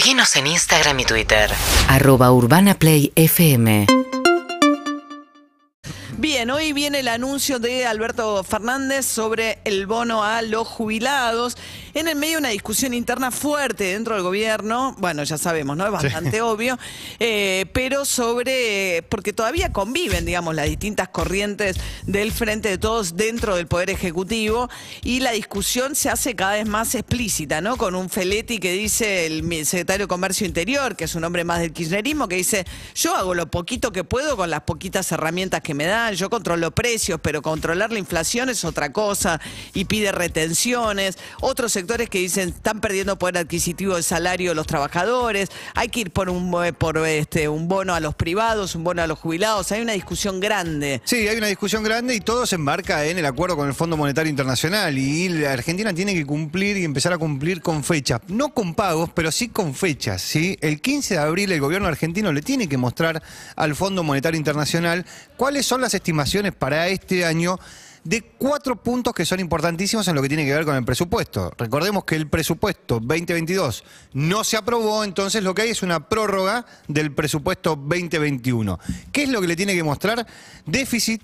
Seguinos en Instagram y Twitter. Arroba Urbana Play FM. Bien, hoy viene el anuncio de Alberto Fernández sobre el bono a los jubilados. En el medio de una discusión interna fuerte dentro del gobierno, bueno, ya sabemos, ¿no? Es bastante obvio, eh, pero sobre, porque todavía conviven, digamos, las distintas corrientes del Frente de Todos dentro del Poder Ejecutivo y la discusión se hace cada vez más explícita, ¿no? Con un Feletti que dice, el secretario de Comercio Interior, que es un hombre más del kirchnerismo, que dice, yo hago lo poquito que puedo con las poquitas herramientas que me dan, yo controlo precios, pero controlar la inflación es otra cosa y pide retenciones. Otros sectores que dicen están perdiendo poder adquisitivo de salario los trabajadores, hay que ir por un eh, por este un bono a los privados, un bono a los jubilados, hay una discusión grande. Sí, hay una discusión grande y todo se embarca en el acuerdo con el Fondo Monetario Internacional y la Argentina tiene que cumplir y empezar a cumplir con fechas, no con pagos, pero sí con fechas, ¿sí? El 15 de abril el gobierno argentino le tiene que mostrar al Fondo Monetario Internacional cuáles son las estimaciones para este año de cuatro puntos que son importantísimos en lo que tiene que ver con el presupuesto. Recordemos que el presupuesto 2022 no se aprobó, entonces lo que hay es una prórroga del presupuesto 2021. ¿Qué es lo que le tiene que mostrar? Déficit,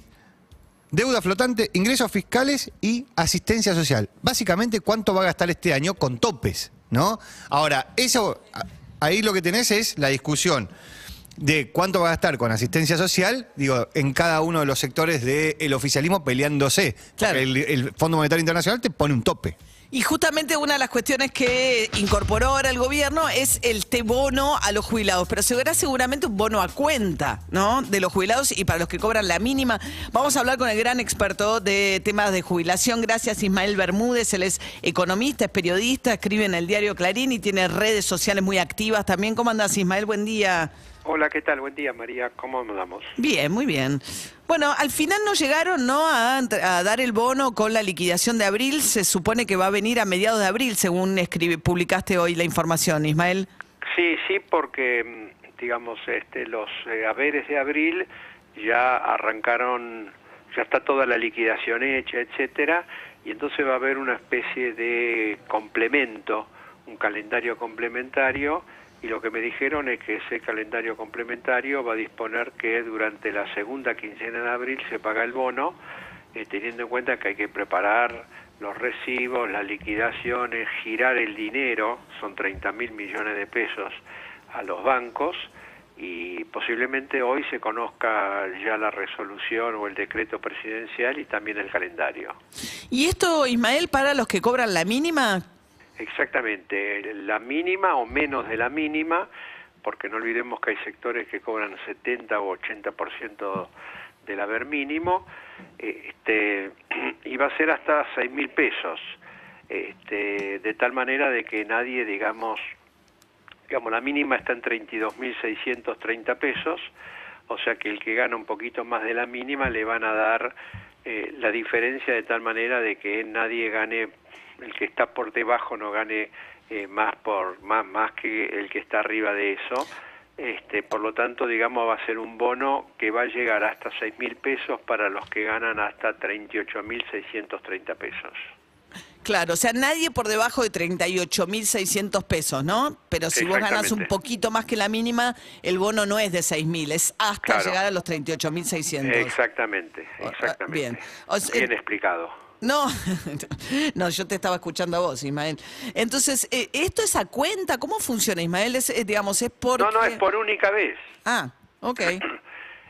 deuda flotante, ingresos fiscales y asistencia social. Básicamente, cuánto va a gastar este año con topes, ¿no? Ahora, eso, ahí lo que tenés es la discusión de cuánto va a gastar con asistencia social, digo, en cada uno de los sectores del oficialismo peleándose. Claro. El, el Fondo Monetario Internacional te pone un tope. Y justamente una de las cuestiones que incorporó ahora el gobierno es el té bono a los jubilados, pero se verá seguramente un bono a cuenta, ¿no? De los jubilados y para los que cobran la mínima. Vamos a hablar con el gran experto de temas de jubilación. Gracias, Ismael Bermúdez. Él es economista, es periodista, escribe en el diario Clarín y tiene redes sociales muy activas también. ¿Cómo andas, Ismael? Buen día. Hola, ¿qué tal? Buen día, María. ¿Cómo andamos? Bien, muy bien. Bueno, al final no llegaron ¿no? A, a dar el bono con la liquidación de abril. Se supone que va a venir a mediados de abril, según escribe, publicaste hoy la información, Ismael. Sí, sí, porque, mm, digamos, este, los eh, haberes de abril ya arrancaron, ya está toda la liquidación hecha, etcétera, y entonces va a haber una especie de complemento, un calendario complementario y lo que me dijeron es que ese calendario complementario va a disponer que durante la segunda quincena de abril se paga el bono, eh, teniendo en cuenta que hay que preparar los recibos, las liquidaciones, girar el dinero, son 30 mil millones de pesos a los bancos y posiblemente hoy se conozca ya la resolución o el decreto presidencial y también el calendario. ¿Y esto, Ismael, para los que cobran la mínima? Exactamente, la mínima o menos de la mínima, porque no olvidemos que hay sectores que cobran 70 o 80% del haber mínimo, este, y va a ser hasta 6 mil pesos, este, de tal manera de que nadie, digamos, digamos, la mínima está en 32.630 pesos, o sea que el que gana un poquito más de la mínima le van a dar eh, la diferencia de tal manera de que nadie gane el que está por debajo no gane eh, más por más más que el que está arriba de eso este por lo tanto digamos va a ser un bono que va a llegar hasta seis mil pesos para los que ganan hasta 38.630 pesos Claro, o sea, nadie por debajo de 38.600 pesos, ¿no? Pero si vos ganas un poquito más que la mínima, el bono no es de 6.000, es hasta Claro. llegar a los 38.600. exactamente Ah, exactamente bien. O sea, bien explicado No, no, yo te estaba escuchando a vos, Ismael. Entonces, eh, ¿esto es a cuenta? ¿Cómo funciona, Ismael? Es, eh, digamos, es por... no no es por única vez Ah, ok.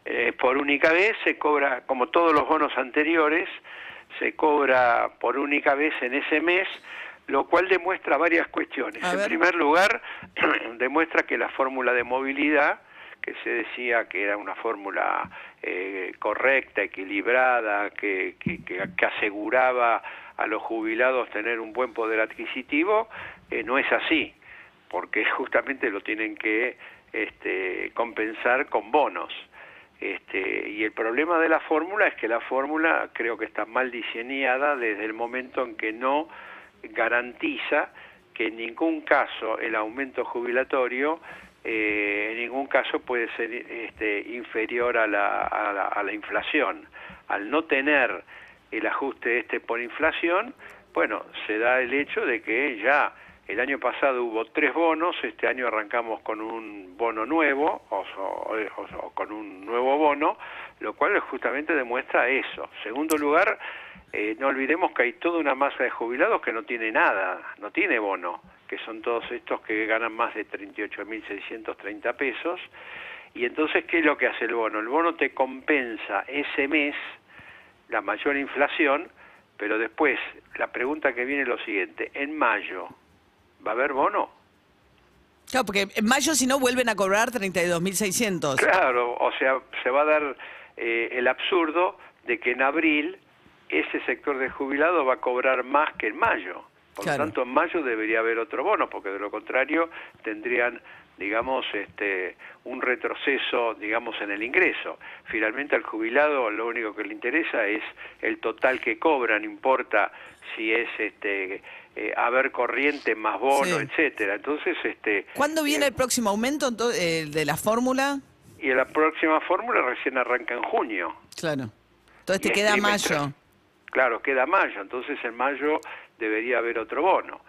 Eh, por única vez se cobra, como todos los bonos anteriores, se cobra por única vez en ese mes, lo cual demuestra varias cuestiones. En primer lugar, demuestra que la fórmula de movilidad, que se decía que era una fórmula eh, correcta, equilibrada, que, que- aseguraba a los jubilados tener un buen poder adquisitivo, eh, no es así, porque justamente lo tienen que este, compensar con bonos. Este, y el problema de la fórmula es que la fórmula creo que está mal diseñada desde el momento en que no garantiza que en ningún caso el aumento jubilatorio eh, en ningún caso puede ser este, inferior a la, a, la, a la inflación. Al no tener el ajuste este por inflación, bueno, se da el hecho de que ya El año pasado hubo tres bonos, este año arrancamos con un bono nuevo o, o- con un nuevo bono, lo cual justamente demuestra eso. Segundo lugar, eh, no olvidemos que hay toda una masa de jubilados que no tiene nada, no tiene bono, que son todos estos que ganan más de 38.630 pesos. Y entonces, ¿qué es lo que hace el bono? El bono te compensa ese mes la mayor inflación, pero después la pregunta que viene es lo siguiente, en mayo, ¿va a haber bono? Claro, porque en mayo si no vuelven a cobrar 32.600. Claro, o sea, se va a dar eh, el absurdo de que en abril ese sector de jubilados va a cobrar más que en mayo. Por Claro. lo tanto, en mayo debería haber otro bono, porque de lo contrario tendrían, digamos, este, un retroceso, digamos, en el ingreso. Finalmente al jubilado lo único que le interesa es el total que cobra, no importa si es este eh, haber corriente más bono, Sí. etcétera. Entonces, este ¿Cuándo viene eh, el próximo aumento ento- eh, de la fórmula? y la próxima fórmula recién arranca en junio. Claro. Entonces te Y queda mayo. Claro, queda mayo, entonces en mayo debería haber otro bono,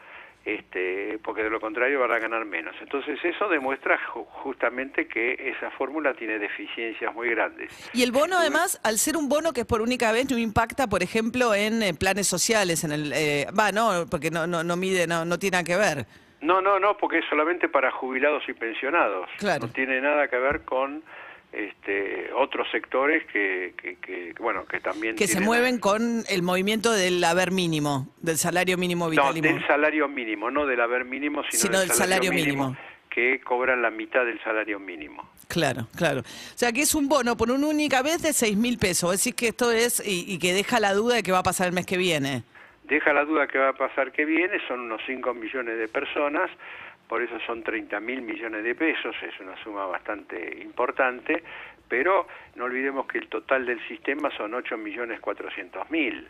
este, porque de lo contrario van a ganar menos. Entonces eso demuestra ju- justamente que esa fórmula tiene deficiencias muy grandes. Y el bono, además, al ser un bono que es por única vez, no impacta, por ejemplo, en eh, planes sociales, en el, eh, va, no, porque no, no, no mide, no, no tiene nada que ver. No, no, no, porque es solamente para jubilados y pensionados. Claro. No tiene nada que ver con este, otros sectores que, que, que, bueno, que también Que se mueven con el movimiento del haber mínimo, del salario mínimo No, vitalimo. del salario mínimo, no del haber mínimo, sino, Sino del salario mínimo. que cobran la mitad del salario mínimo. Claro, claro. O sea, que es un bono por una única vez de seis mil pesos. Decís que esto es, y, y que deja la duda de qué va a pasar el mes que viene. Deja la duda que va a pasar que viene, son unos 5 millones de personas, por eso son 30 mil millones de pesos, es una suma bastante importante, pero no olvidemos que el total del sistema son 8 millones 400 mil.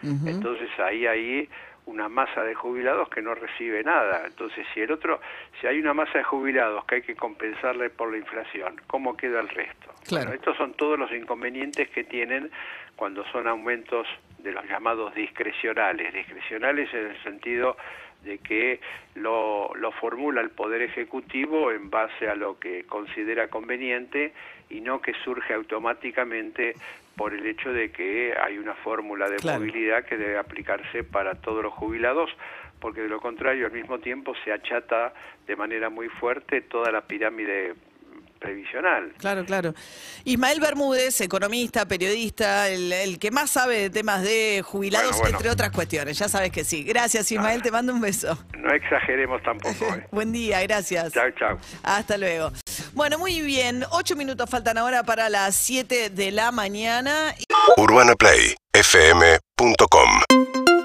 Entonces ahí hay una masa de jubilados que no recibe nada. Entonces si el otro, si hay una masa de jubilados que hay que compensarle por la inflación, ¿cómo queda el resto? Claro. Bueno, estos son todos los inconvenientes que tienen cuando son aumentos de los llamados discrecionales. Discrecionales en el sentido de que lo, lo formula el Poder Ejecutivo en base a lo que considera conveniente y no que surge automáticamente por el hecho de que hay una fórmula de Claro. movilidad que debe aplicarse para todos los jubilados, porque de lo contrario al mismo tiempo se achata de manera muy fuerte toda la pirámide previsional. Claro, claro. Ismael Bermúdez, economista, periodista, el, el que más sabe de temas de jubilados, Bueno, bueno. entre otras cuestiones. Ya sabes que sí. Gracias, Ismael. Te mando un beso. No exageremos tampoco. ¿eh? Buen día, gracias. Chao, chao. Hasta luego. Bueno, muy bien. Ocho minutos faltan ahora para las siete de la mañana. UrbanaPlayFM.com